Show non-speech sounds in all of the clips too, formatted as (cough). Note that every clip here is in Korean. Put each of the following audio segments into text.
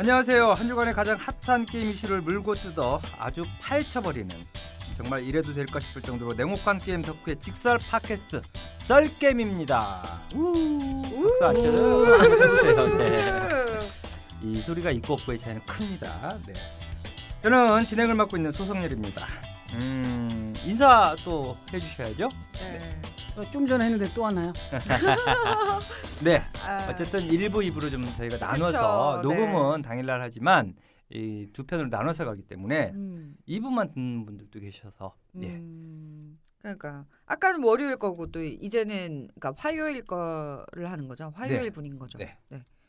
안녕하세요. 한 주간의 가장 핫한 게임 이슈를 물고 뜯어 아주 파헤쳐버리는 정말 이래도 될까 싶을 정도로 냉혹한 게임 덕후의 직설 팟캐스트 썰게임입니다. 우 박수 안 쳐요? 해보세요. (laughs) 네. 이 소리가 있고 없고의 차이는 큽니다. 네. 저는 진행을 맡고 있는 소성렬입니다. 음, 인사 또 해주셔야죠. 네. 어, 좀 전에 했는데 또 하나요? (laughs) 네. 아, 어쨌든 1부, 2부로 좀 저희가 나눠서 그쵸, 녹음은 당일날 하지만 이 두 편으로 나눠서 가기 때문에 음, 2부만 듣는 분들도 계셔서 예. 음, 그러니까 아까는 월요일 거고 또 이제는 그러니까 화요일 거를 하는 거죠. 화요일 네. 분인 거죠. 네.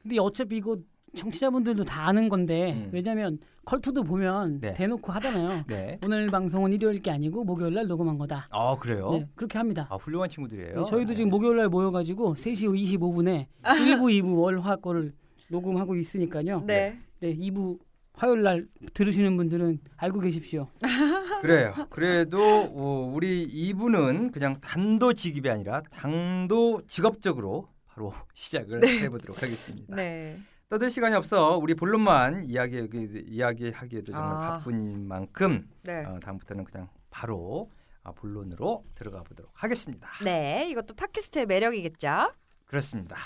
근데 어차피 이거 청취자분들도 다 아는 건데 음. 왜냐면 컬투도 보면 네. 대놓고 하잖아요. 네. 오늘 방송은 일요일 게 아니고 목요일 날 녹음한 거다. 아 그래요? 네, 그렇게 합니다. 아 훌륭한 친구들이에요. 네, 저희도 지금 네. 목요일 날 모여가지고 3시 25분에 1부, 2부 월화 거를 녹음하고 있으니까요. 네. 네, 2부 화요일 날 들으시는 분들은 알고 계십시오. (laughs) 그래요. 그래도 어, 우리 2부는 그냥 단도 직입이 아니라 당도 직업적으로 바로 (laughs) 시작을 해보도록 하겠습니다. 네. 떠들 시간이 없어 우리 본론만 이야기 이야기하기에도 정말 아. 바쁜 만큼 네. 어, 다음부터는 그냥 바로 아, 본론으로 들어가 보도록 하겠습니다. 네. 이것도 팟캐스트의 매력이겠죠. 그렇습니다.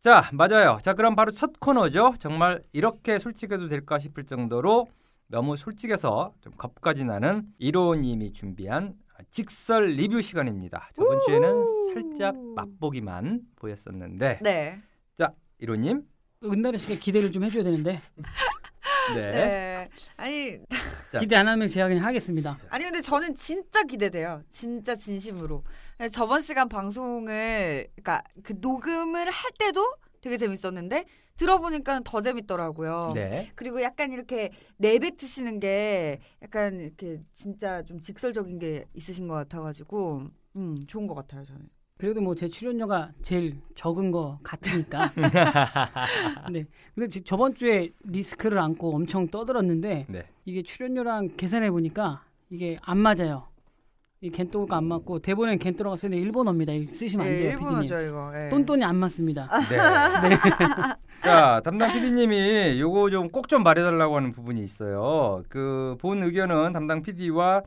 자, 맞아요. 자, 그럼 바로 첫 코너죠. 정말 이렇게 솔직해도 될까 싶을 정도로 너무 솔직해서 좀 겁까지 나는 이로님이 준비한 직설 리뷰 시간입니다. 저번 주에는 살짝 맛보기만 보였었는데, 네. 자, 이로님, 은나래 씨가 기대를 좀 해줘야 되는데 (laughs) 네, 네. 아니 자. 기대 안 하면 제가 그냥 하겠습니다. 아니 근데 저는 진짜 기대돼요. 진짜 진심으로. 저번 시간 방송을 그러니까 그 녹음을 할 때도 되게 재밌었는데 들어보니까 더 재밌더라고요. 네, 그리고 약간 이렇게 내뱉으시는 게 약간 이렇게 진짜 좀 직설적인 게 있으신 것 같아가지고 음 좋은 것 같아요 저는. 그래도 뭐 제 출연료가 제일 적은 거 같으니까. (laughs) (laughs) 네. 근데 지- 저번 주에 리스크를 안고 엄청 떠들었는데 네, 이게 출연료랑 계산해 보니까 이게 안 맞아요. 이 겐토가 안 맞고 대본엔 겐토라고 쓰는데 일본어입니다. 이거 쓰시면 안 네, 돼요. 일본어죠 피디님. 이거. 예. 똔똔이 안 맞습니다. (laughs) 네. 자, 담당 PD님이 요거 좀 꼭 좀 말해달라고 하는 부분이 있어요. 그 본 의견은 담당 PD와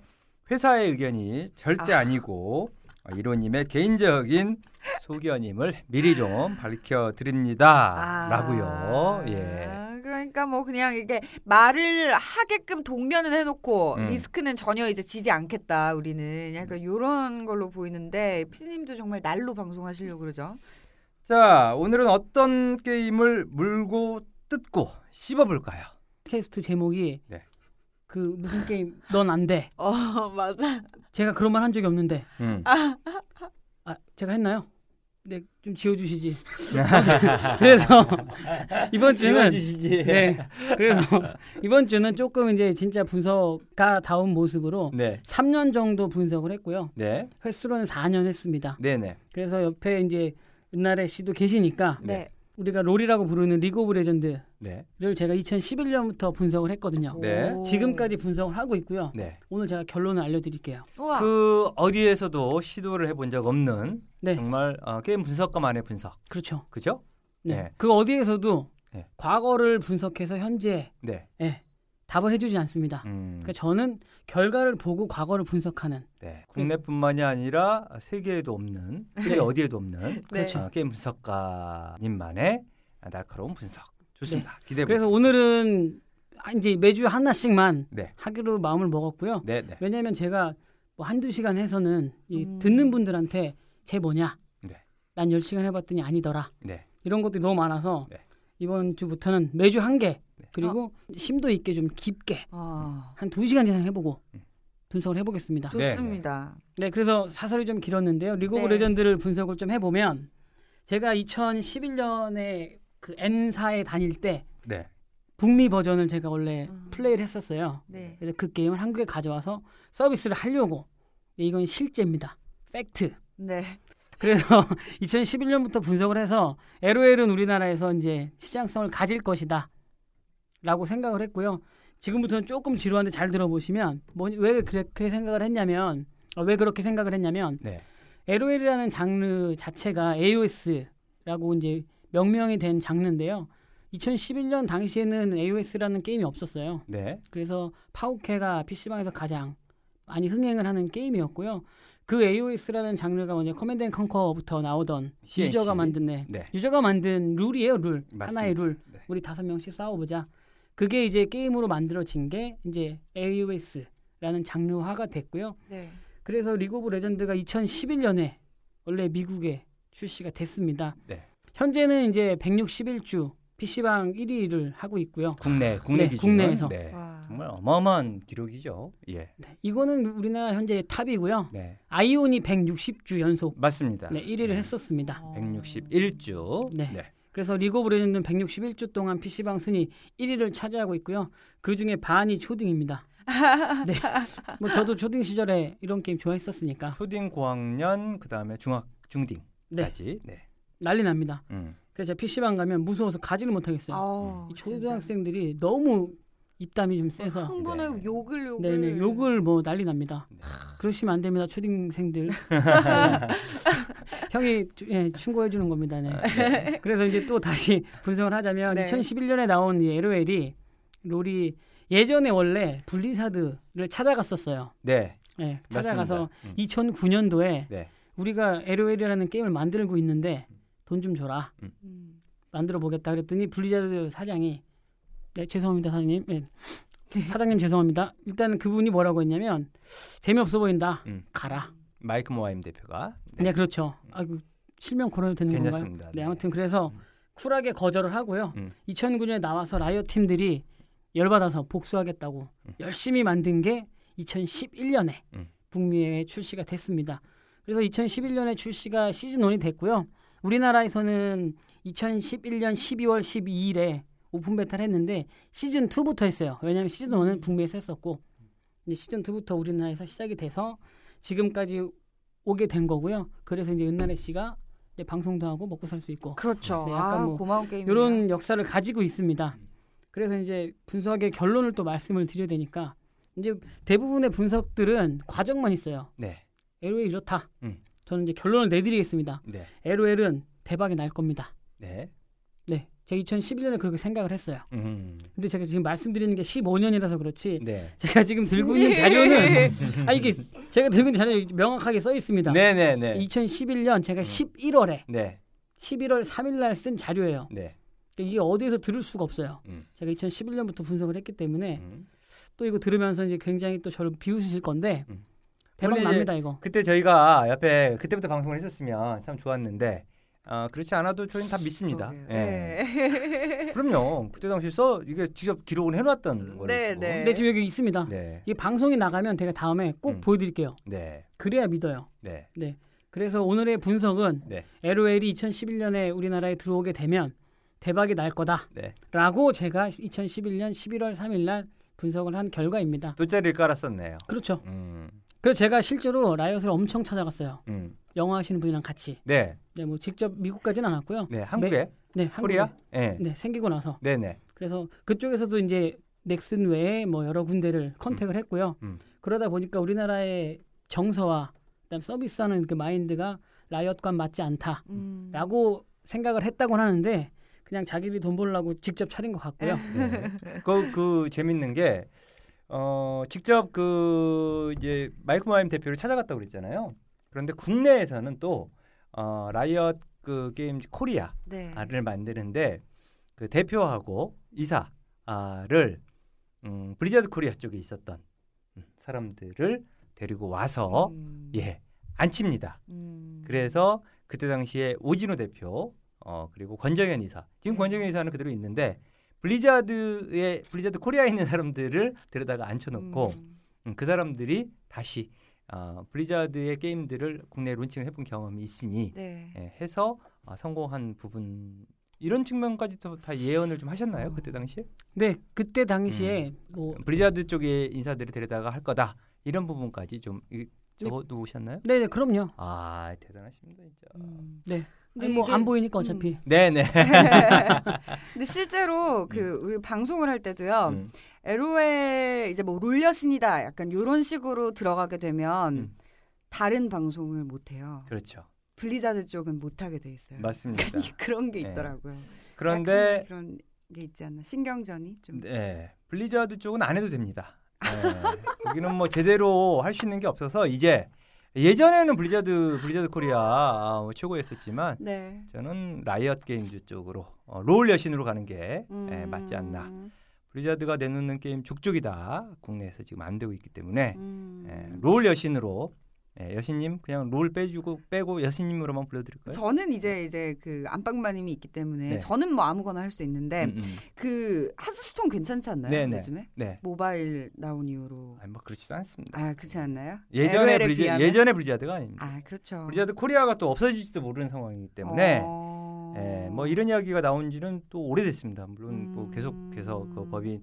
회사의 의견이 절대 아. 아. 니고 이로님의 개인적인 소견임을 미리 좀 밝혀 드립니다. 라고요. 예. 아, 그러니까 뭐 그냥 이게 말을 하게끔 독려는 해놓고 음. 리스크는 전혀 이제 지지 않겠다 우리는 약간 이런 걸로 보이는데 피디님도 정말 날로 방송하시려고 그러죠. 자, 오늘은 어떤 게임을 물고 뜯고 씹어볼까요? 팟캐스트 제목이 네. 그 무슨 게임 넌 안 돼. 어 (laughs) 맞아. 제가 그런 말 한 적이 없는데 음. 아 제가 했나요? 네, 좀 지워주시지. (laughs) (laughs) 그래서 이번 주는 지워주시지. 네, 그래서 이번 주는 조금 이제 진짜 분석가 다운 모습으로 네. 3년 정도 분석을 했고요. 네. 횟수로는 4년 했습니다. 네네. 그래서 옆에 이제 은나래 씨도 계시니까 네. 우리가 LOL이라고 부르는 League of Legends를 네. 제가 2011년부터 분석을 했거든요. 네. 오. 지금까지 분석을 하고 있고요. 네. 오늘 제가 결론을 알려드릴게요. 우와. 그 어디에서도 시도를 해본 적 없는 네, 정말 어, 게임 분석가만의 분석, 그렇죠. 그죠? 네. 네. 그 어디에서도 네. 과거를 분석해서 현재 네. 예, 답을 해주지 않습니다. 음, 그러니까 저는 결과를 보고 과거를 분석하는 네. 국내뿐만이 아니라 세계에도 없는, 세계 네. 어디에도 없는 그렇죠. (laughs) 어, 게임 분석가님만의 날카로운 분석. 좋습니다. 기대해 그래서 오늘은 아, 이제 매주 하나씩만 네. 하기로 마음을 먹었고요. 네, 네. 왜냐하면 제가 뭐 한두 시간 해서는 이 음. 듣는 분들한테 쟤 뭐냐? 네. 난 10시간 해봤더니 아니더라. 네. 이런 것들이 너무 많아서 네. 이번 주부터는 매주 한 개, 네. 그리고 심도 있게 좀 깊게 아, 한두 시간 이상 해보고 음. 분석을 해보겠습니다. 네. 좋습니다. 네, 그래서 사설이 좀 길었는데요. League of 네. Legends를 분석을 좀 해보면 제가 2011년에 그 N사에 다닐 때 네. 북미 버전을 제가 원래 음. 플레이를 했었어요. 네. 그래서 그 게임을 한국에 가져와서 서비스를 하려고 이건 실제입니다. 팩트. 네. 그래서 (laughs) 2011년부터 분석을 해서 LOL은 우리나라에서 이제 시장성을 가질 것이다. 라고 생각을 했고요. 지금부터는 조금 지루한데 잘 들어보시면 뭐, 왜 그렇게 생각을 했냐면 어, 왜 그렇게 생각을 했냐면 네. LOL이라는 장르 자체가 AOS라고 이제 명명이 된 장르인데요. 2011년 당시에는 AOS라는 게임이 없었어요. 네. 그래서 파오캐가 PC방에서 가장 많이 흥행을 하는 게임이었고요. 그 AOS라는 장르가 뭐냐 Command & Conquer부터 나오던 C&C. 유저가 만든 네. 네. 유저가 만든 룰이에요 룰 맞습니다. 하나의 룰 네. 우리 다섯 명씩 싸워 보자 그게 이제 게임으로 만들어진 게 이제 AOS라는 장르화가 됐고요 네. 그래서 League of Legends가 2011년에 원래 미국에 출시가 됐습니다 네. 현재는 이제 161주 PC방 1위를 하고 있고요 국내 국내 네, 기준은 국내에서. 네. 와. 정말 어마어마한 기록이죠. 예. 네, 이거는 우리나라 현재 top이고요 네. Aion이 160주 연속 맞습니다. 네, 1위를 했었습니다 어. 161주. 네. 그래서 League of Legends는 161주 동안 PC방 순위 1위를 차지하고 있고요. 그 중에 반이 초딩입니다. (laughs) 네. 뭐 저도 초딩 시절에 이런 게임 좋아했었으니까 초딩 고학년 그다음에 중학 네. 중딩까지. 네. 난리 납니다. 음. 그래서 제가 PC방 가면 무서워서 가지를 못 하겠어요. 아우, 이 진짜. 초등학생들이 너무 입담이 좀 세서 흥분해 네. 욕을 욕을. 네네 욕을 뭐 난리 납니다. 네. 그러시면 안 됩니다, 초딩생들. (laughs) (laughs) 네. 형이 예, 충고해 주는 겁니다. 네. (laughs) 네. 그래서 이제 또 다시 분석을 하자면 네. 2011년에 나온 이 LOL이 LOL이 예전에 원래 Blizzard를 찾아갔었어요. 네. 예, 찾아가서. 음. 2009년도에 네. 우리가 LOL이라는 게임을 만들고 있는데 돈 좀 줘라. 음. 만들어 보겠다 그랬더니 블리자드 사장이 네 죄송합니다 사장님 네. 사장님 죄송합니다 일단 그분이 뭐라고 했냐면 재미없어 보인다 음. 가라 Mike Morhaime 대표가 네, 그렇죠 아 그 실명 걸어도 되는 건가요 괜찮습니다. 네 아무튼 그래서 쿨하게 거절을 하고요 음. 2009년에 나와서 라이엇 팀들이 열받아서 복수하겠다고 음. 열심히 만든 게 2011년에 음. 북미에 출시가 됐습니다 그래서 2011년에 출시가 시즌 1이 됐고요 우리나라에서는 2011년 12월 12일에 오픈 베타를 했는데 시즌 2부터 했어요. 왜냐하면 시즌 1은 북미에서 했었고 이제 시즌 2부터 우리나라에서 시작이 돼서 지금까지 오게 된 거고요. 그래서 이제 은나래 씨가 이제 방송도 하고 먹고 살 수 있고 그렇죠. 네, 약간 아, 뭐 고마운 게임. 이런 역사를 가지고 있습니다. 그래서 이제 분석의 결론을 또 말씀을 드려야 되니까 이제 대부분의 분석들은 과정만 있어요. 네. LOL 이렇다. 음. 저는 이제 결론을 내드리겠습니다. 네. LOL은 대박이 날 겁니다. 네. 네. 제가 2011년에 그렇게 생각을 했어요. 음. 근데 제가 지금 말씀드리는 게 15년이라서 그렇지 네. 제가 지금 들고 있는 자료는 아 이게 제가 들고 있는 자료 명확하게 써 있습니다. 네, 네, 네. 2011년 제가 음. 11월에 네. 11월 3일 날 쓴 자료예요. 네. 그러니까 이게 어디에서 들을 수가 없어요. 음. 제가 2011년부터 분석을 했기 때문에 음. 또 이거 들으면서 이제 굉장히 또 저를 비웃으실 건데 음. 대박 납니다 이거. 그때 저희가 옆에 그때부터 방송을 했었으면 참 좋았는데 어, 그렇지 않아도 저희는 다 믿습니다. 예. 네. (laughs) 그럼요. 그때 당시 써 이게 직접 기록을 해놨던 거니까. 네, 네. 근데 지금 여기 있습니다. 네. 이 방송이 나가면 제가 다음에 꼭 음. 보여드릴게요. 네. 그래야 믿어요. 네. 그래서 오늘의 분석은 네. LOL이 2011년에 우리나라에 들어오게 되면 대박이 날 네. 거다라고 제가 2011년 11월 3일 날 분석을 한 결과입니다. 돗자리를 깔았었네요. 그렇죠. 음. 그래서 제가 실제로 라이엇을 엄청 찾아갔어요. 음. 영어 하시는 분이랑 같이. 네. 네, 뭐 직접 미국 가진 않았고요. 네. 한국에 네, 한국에. 코리아? 네. 네, 생기고 나서. 네, 네. 그래서 그쪽에서도 이제 넥슨 외에 뭐 여러 군데를 contact을 했고요. 음. 그러다 보니까 우리나라의 정서와 그다음 서비스하는 그 마인드가 라이엇과 맞지 않다라고 음. 생각을 했다고 하는데 그냥 자기들이 돈 벌려고 직접 차린 것 같고요. 네. 그, 그 재밌는 게 어, 직접 그 이제 마이크 모하임 대표를 찾아갔다고 그랬잖아요. 그런데 국내에서는 또 어, 라이엇 그 게임 코리아를 네. 만드는데 그 대표하고 이사를 음, 블리자드 코리아 쪽에 있었던 음, 사람들을 데리고 와서 음. 예 앉힙니다. 음. 그래서 그때 당시에 오진호 대표 어 그리고 권정현 이사 지금 네. 권정현 이사는 그대로 있는데 블리자드의 블리자드 코리아에 있는 사람들을 데려다가 앉혀놓고 음. 음, 그 사람들이 다시 어, 블리자드의 게임들을 국내에 론칭을 해본 경험이 있으니 네. 예, 해서 어, 성공한 부분 이런 측면까지도 다 예언을 좀 하셨나요 어. 그때 당시에 네, 그때 당시에 음. 뭐 블리자드 쪽의 인사들을 데려다가 할 거다 이런 부분까지 좀 이- 네. 적어 놓으셨나요? 네, 네, 그럼요. 아 대단하십니다 진짜. 음. 네. 근데 아니, 뭐 이게- 안 보이니까 어차피. 네네. (laughs) 근데 실제로 그 우리 방송을 할 때도요. 음. LOL 이제 뭐 롤여신이다 약간 이런 식으로 들어가게 되면 음. 다른 방송을 못 해요. 그렇죠. 블리자드 쪽은 못 하게 돼 있어요. 맞습니다. (laughs) 그런 게 네. 있더라고요. 그런데 약간 그런 게 있지 않나 신경전이 좀. 네, 블리자드 쪽은 안 해도 됩니다. 네, 여기는 뭐 제대로 할 수 있는 게 없어서 이제 예전에는 블리자드 블리자드 코리아 아, 뭐 최고였었지만 네. 저는 라이엇 게임즈 쪽으로 어, 롤 여신으로 가는 게 음. 예, 맞지 않나. 블리자드가 내놓는 게임 족족이 다 국내에서 지금 안 되고 있기 때문에 음. 예, 롤 여신으로 예, 여신님 그냥 롤 빼주고 빼고 여신님으로만 불러드릴까요? 저는 이제 이제 그 안방마님이 있기 때문에 네. 저는 뭐 아무거나 할 수 있는데 음, 음. 그 하스스톤 괜찮지 않나요? 네네. 요즘에 네. 모바일 나온 이후로 아니 뭐 그렇지도 않습니다. 아 그렇지 않나요? 예전에 비하면? 예전에 블리자드가 아닙니다. 아 그렇죠. 블리자드 코리아가 또 없어질지도 모르는 상황이기 때문에 어... 예, 뭐 이런 이야기가 나온 지는 또 오래됐습니다. 물론 뭐 음. 계속해서 그 법인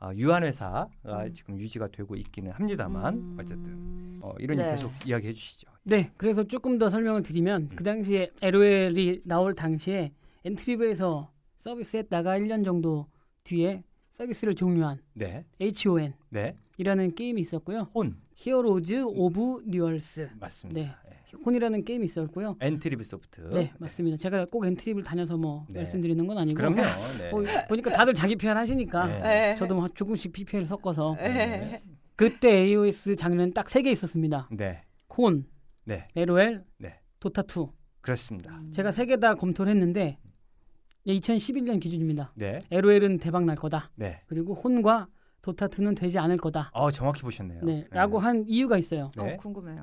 어, 유한 회사가 음. 지금 유지가 되고 있기는 합니다만 음. 어쨌든 어, 이런 일 네. 계속 이야기해 주시죠. 네, 그래서 조금 더 설명을 드리면 음. 그 당시에 LOL이 나올 당시에 엔트리브에서 서비스했다가 1년 정도 뒤에 서비스를 종료한 네, HON이라는 네, 게임이 있었고요. 혼 Heroes of Newerth. 맞습니다. 네. 예. 혼이라는 게임이 있었고요. 엔트리브 소프트. 네, 맞습니다. 제가 꼭 엔트리브를 다녀서 뭐 네. 말씀드리는 건 아니고 그럼요. (laughs) 네. 뭐 보니까 다들 자기 PR 하시니까 네. 네. 저도 뭐 조금씩 PPL 섞어서 네. 그때 AOS 장르는 딱 세 개 있었습니다. 네, 혼, 네, LOL, 네. 도타 2. 그렇습니다. 음. 제가 세 개 다 검토를 했는데 2011년 기준입니다. 네, LOL은 대박 날 거다. 네. 그리고 혼과 도타 2는 되지 않을 거다. 어 정확히 보셨네요. 네, 라고 한 이유가 있어요. 네. 어, 궁금해요.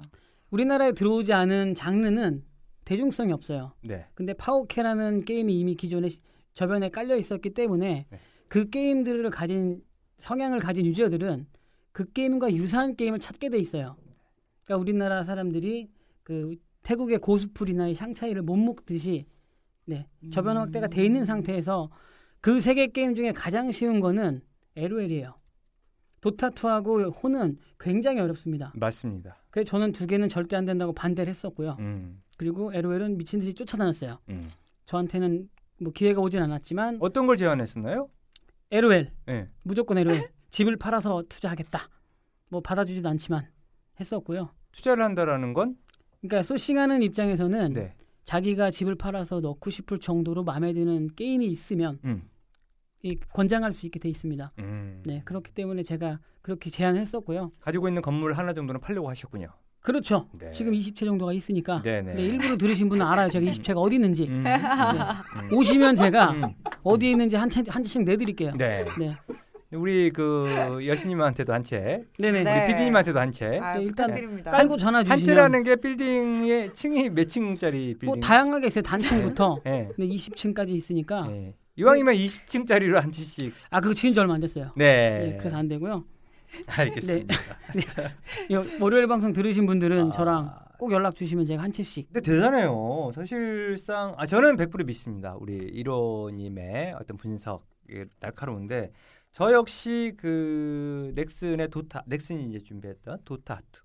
우리나라에 들어오지 않은 장르는 대중성이 없어요. 네, 근데 파워캐라는 게임이 이미 기존에 시- 저변에 깔려 있었기 때문에 네. 그 게임들을 가진 성향을 가진 유저들은 그 게임과 유사한 게임을 찾게 돼 있어요. 그러니까 우리나라 사람들이 그 태국의 고수풀이나 이 샹차이를 못 먹듯이 네, 저변 확대가 돼 있는 상태에서 그 세 개 게임 중에 가장 쉬운 거는 LOL이에요. 도타2하고 혼은 굉장히 어렵습니다. 맞습니다. 그래서 저는 두 개는 절대 안 된다고 반대를 했었고요. 음, 그리고 LOL은 미친 듯이 쫓아다녔어요. 음. 저한테는 뭐 기회가 오진 않았지만 어떤 걸 제안했었나요? LOL 네, 무조건 LOL 집을 팔아서 투자하겠다. 뭐 받아주지도 않지만 했었고요. 투자를 한다라는 건 그러니까 소싱하는 입장에서는 네, 자기가 집을 팔아서 넣고 싶을 정도로 마음에 드는 게임이 있으면 음, 이 권장할 수 있게 돼 있습니다. 음. 네 그렇기 때문에 제가 그렇게 제안을 했었고요. 가지고 있는 건물 하나 정도는 팔려고 하셨군요. 그렇죠. 네. 지금 20채 정도가 있으니까 네, 네. 네, 일부러 들으신 분은 알아요. 제가 20채가 어디 있는지. 음, 네. 음. 오시면 제가 음. 어디에 있는지 한 채 한 채씩 내드릴게요. 네. 네. 우리 그 여신님한테도 한 채, 네네. 네. 우리 PD님한테도 한 채. 아, 네, 일단 부탁드립니다. 깔고 전화 주시면 한 채라는 게 빌딩의 층이 몇 층짜리 빌딩? 뭐 다양하게 있어요. 단층부터 예. 네, 20층까지 있으니까 예. 이왕이면 20층짜리로 한 채씩. 아 그거 지은 지 얼마 안 됐어요. 네. 네, 그래서 안 되고요. 알겠습니다. (laughs) 이 월요일 방송 들으신 분들은 아. 저랑 꼭 연락 주시면 제가 한 채씩. 근데 대단해요. 사실상 아 저는 100% 믿습니다. 우리 1호님의 어떤 분석이 날카로운데 저 역시 그 넥슨의 도타 넥슨이 이제 준비했던 도타 2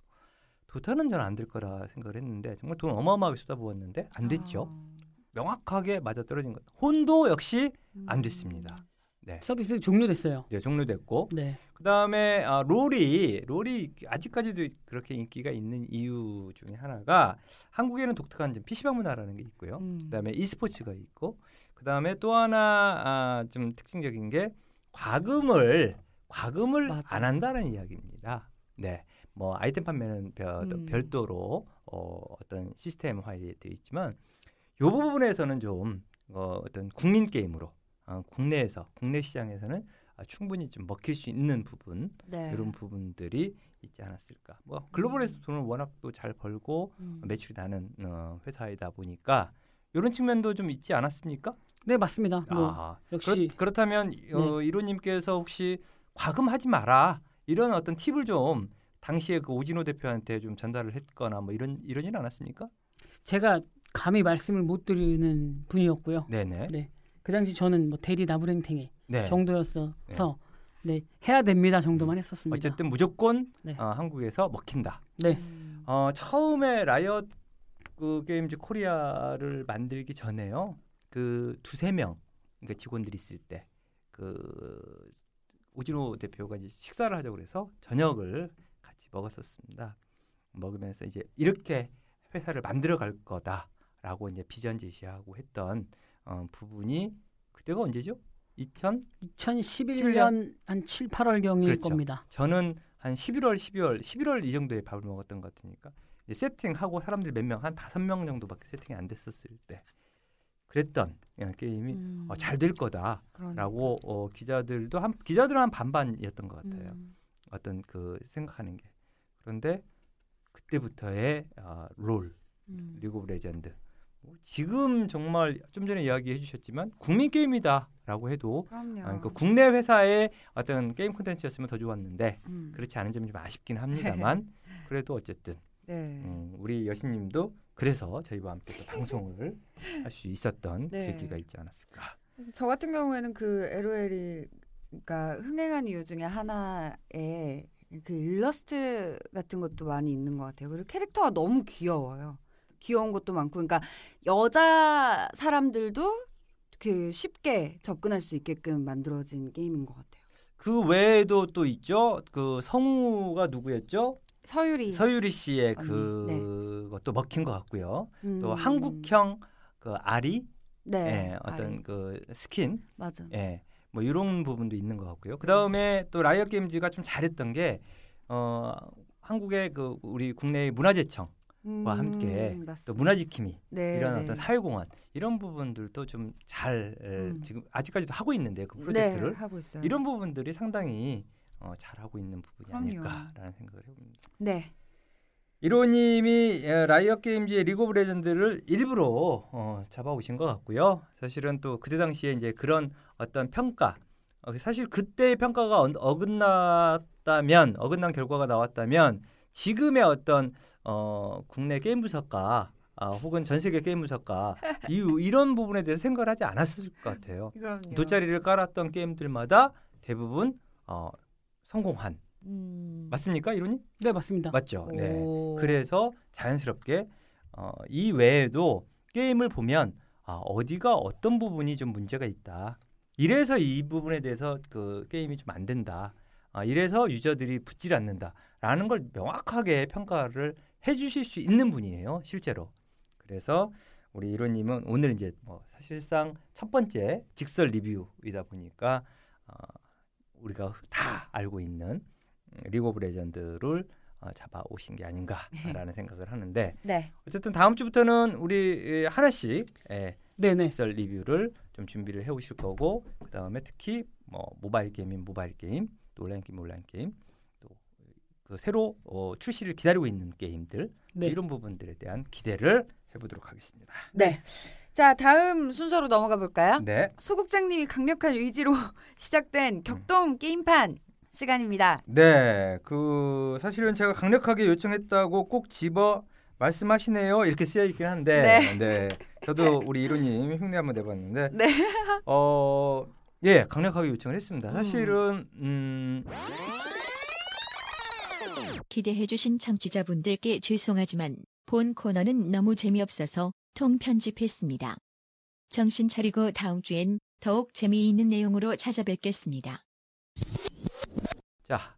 도타는 저는 안 될 거라 생각을 했는데 정말 돈 어마어마하게 쏟아부었는데 안 됐죠. 아. 명확하게 맞아 떨어진 것. 혼도 역시 안 음. 됐습니다. 네. 서비스 종료됐어요. 네, 종료됐고 네. 그다음에 아, 롤이 롤이 아직까지도 그렇게 인기가 있는 이유 중에 하나가 한국에는 독특한 좀 PC방 문화라는 게 있고요. 음. 그다음에 e스포츠가 있고 그다음에 또 하나 아, 좀 특징적인 게 과금을 과금을 맞아. 안 한다는 이야기입니다. 네. 뭐 아이템 판매는 별, 음. 별도로 어, 어떤 시스템화되어 있지만 요 부분에서는 좀 어, 어떤 국민 게임으로 어, 국내에서 국내 시장에서는 아, 충분히 좀 먹힐 수 있는 부분 네. 이런 부분들이 있지 않았을까. 뭐 글로벌에서 돈을 워낙 또 잘 벌고 음. 매출이 나는 어, 회사이다 보니까 이런 측면도 좀 있지 않았습니까? 네 맞습니다. 뭐 아, 역시 그렇, 다면 어, 네. 이로님께서 혹시 과금하지 마라 이런 어떤 팁을 좀 당시에 그 오진호 대표한테 좀 전달을 했거나 뭐 이런 이러진 않았습니까? 제가 감히 말씀을 못 드리는 분이었고요. 네네. 네. 그 당시 저는 뭐 대리 나부랭탱이 네. 정도였어서 네 해야 됩니다 정도만 했었습니다. 어쨌든 무조건 네. 어, 한국에서 먹힌다. 네. 음. 어, 처음에 라이엇 그 게임즈 코리아를 만들기 전에요. 그 두세 명 그러니까 직원들이 있을 때 그 오진호 대표가 이제 식사를 하자고 그래서 저녁을 같이 먹었었습니다. 먹으면서 이제 이렇게 회사를 만들어 갈 거다 라고 이제 비전 제시하고 했던 어, 부분이 그때가 언제죠? 2000 2011년 한 7, 8월 경일 그렇죠. 겁니다. 저는 한 11월, 12월, 11월 이 정도에 밥을 먹었던 것 같으니까 세팅하고 사람들 몇 명, 한 다섯 명 정도밖에 세팅이 안 됐었을 때 그랬던 예, 게임이 음, 어, 잘될 거다라고 그러니까. 어, 기자들도 한 기자들은 한 반반이었던 것 같아요. 음, 어떤 그 생각하는 게 그런데 그때부터의 어, 롤 음. 리그 오브 레전드 뭐 지금 정말 좀 전에 이야기해 주셨지만 국민 게임이다라고 해도 그럼요. 아, 그 국내 회사의 어떤 게임 콘텐츠였으면 더 좋았는데 음. 그렇지 않은 점이 좀 아쉽긴 (laughs) 합니다만 그래도 어쨌든 네. 음, 우리 여신님도 그래서 저희와 함께 또 방송을 (laughs) 할 수 있었던 네. 계기가 있지 않았을까. 저 같은 경우에는 그 LOL이 그러니까 흥행한 이유 중에 하나에 그 일러스트 같은 것도 많이 있는 것 같아요. 그리고 캐릭터가 너무 귀여워요. 귀여운 것도 많고, 그러니까 여자 사람들도 그 쉽게 접근할 수 있게끔 만들어진 게임인 것 같아요. 그 외에도 또 있죠. 그 성우가 누구였죠? 서유리 서유리 씨의 그것도 먹힌 것 같고요. 또 음, 한국형 그 아리 네, 예, 어떤 아리. 그 스킨 맞아. 예, 뭐 이런 부분도 있는 것 같고요. 그 다음에 또 라이엇 게임즈가 좀 잘했던 게 어, 한국의 그 우리 국내의 문화재청과 음, 함께 또 맞습니다. 문화 지킴이 네, 이런 네. 어떤 사회공헌 이런 부분들도 좀잘 음. 지금 아직까지도 하고 있는데 그 프로젝트를 네, 하고 있어요. 이런 부분들이 상당히 어, 잘 하고 있는 부분이 그럼요. 아닐까라는 생각을 해봅니다. 네. 이로님이 예, 라이엇 게임즈의 리그 오브 레전드를 일부러 어, 잡아오신 것 같고요. 사실은 또 그때 당시에 이제 그런 어떤 평가, 어, 사실 그때의 평가가 어, 어긋났다면, 어긋난 결과가 나왔다면 지금의 어떤 어, 국내 게임 분석가 아, 혹은 전 세계 게임 분석가 이, 이런 부분에 대해서 생각을 하지 않았을 것 같아요. 그럼요. 돗자리를 깔았던 게임들마다 대부분 어, 성공한 음. 맞습니까, 이로님? 네, 맞습니다. 맞죠. 네. 오. 그래서 자연스럽게 어, 이 외에도 게임을 보면 아, 어디가 어떤 부분이 좀 문제가 있다. 이래서 이 부분에 대해서 그 게임이 좀 안 된다. 아, 이래서 유저들이 붙질 않는다라는 걸 명확하게 평가를 해주실 수 있는 분이에요, 실제로. 그래서 우리 이로님은 오늘 이제 뭐 사실상 첫 번째 직설 리뷰이다 보니까 어, 우리가 다 알고 있는 음, 리그 오브 레전드를 어, 잡아 오신 게 아닌가라는 (laughs) 생각을 하는데 네. 어쨌든 다음 주부터는 우리 예, 하나씩 예, 네, 네. 직설 리뷰를 좀 준비를 해 오실 거고 그 다음에 특히 뭐 모바일 게임인 모바일 게임, 또 온라인 게임 온라인 게임, 또 그 새로 어, 출시를 기다리고 있는 게임들 네. 이런 부분들에 대한 기대를 해보도록 하겠습니다. 네. 자, 다음 순서로 넘어가 볼까요? 네, 소국장님이 강력한 의지로 (laughs) 시작된 격동 게임판 시간입니다. 네, 그 사실은 제가 강력하게 요청했다고 꼭 집어 말씀하시네요. 이렇게 쓰여 있긴 한데, 네, 저도 우리 이로님 흉내 한번 내봤는데, 네. 어, 예, 강력하게 요청을 했습니다. 사실은 음, 기대해주신 청취자분들께 죄송하지만 본 코너는 너무 재미없어서 통편집했습니다. 정신 차리고 다음 주엔 더욱 재미있는 내용으로 찾아뵙겠습니다. 자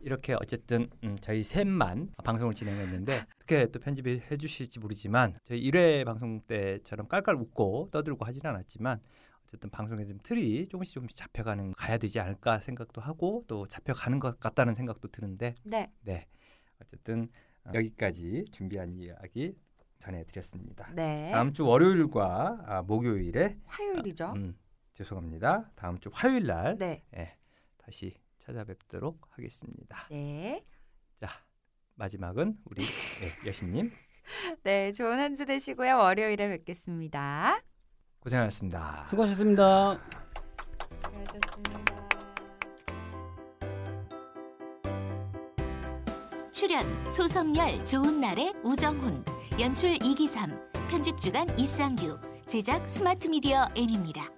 이렇게 어쨌든 음, 저희 셋만 방송을 진행했는데 어떻게 또 편집해 주실지 모르지만 저희 1회 방송 때처럼 깔깔 웃고 떠들고 하진 않았지만 어쨌든 방송의 좀 틀이 조금씩 조금씩 잡혀가는 가야 되지 않을까 생각도 하고 또 잡혀가는 것 같다는 생각도 드는데 네. 네 어쨌든 어, 여기까지 준비한 이야기 전해드렸습니다. 네. 다음 주 월요일과 아, 목요일에 화요일이죠. 음, 죄송합니다. 다음 주 화요일 날 네. 예, 다시 찾아뵙도록 하겠습니다. 네. 자 마지막은 우리 예, 여신님 (laughs) 네, 좋은 한 주 되시고요. 월요일에 뵙겠습니다. 고생하셨습니다. 수고하셨습니다. 수고하셨습니다. 출연 소성열 좋은 날의 우정훈 연출 이기삼 편집 주간 이상규 제작 스마트 미디어 N입니다.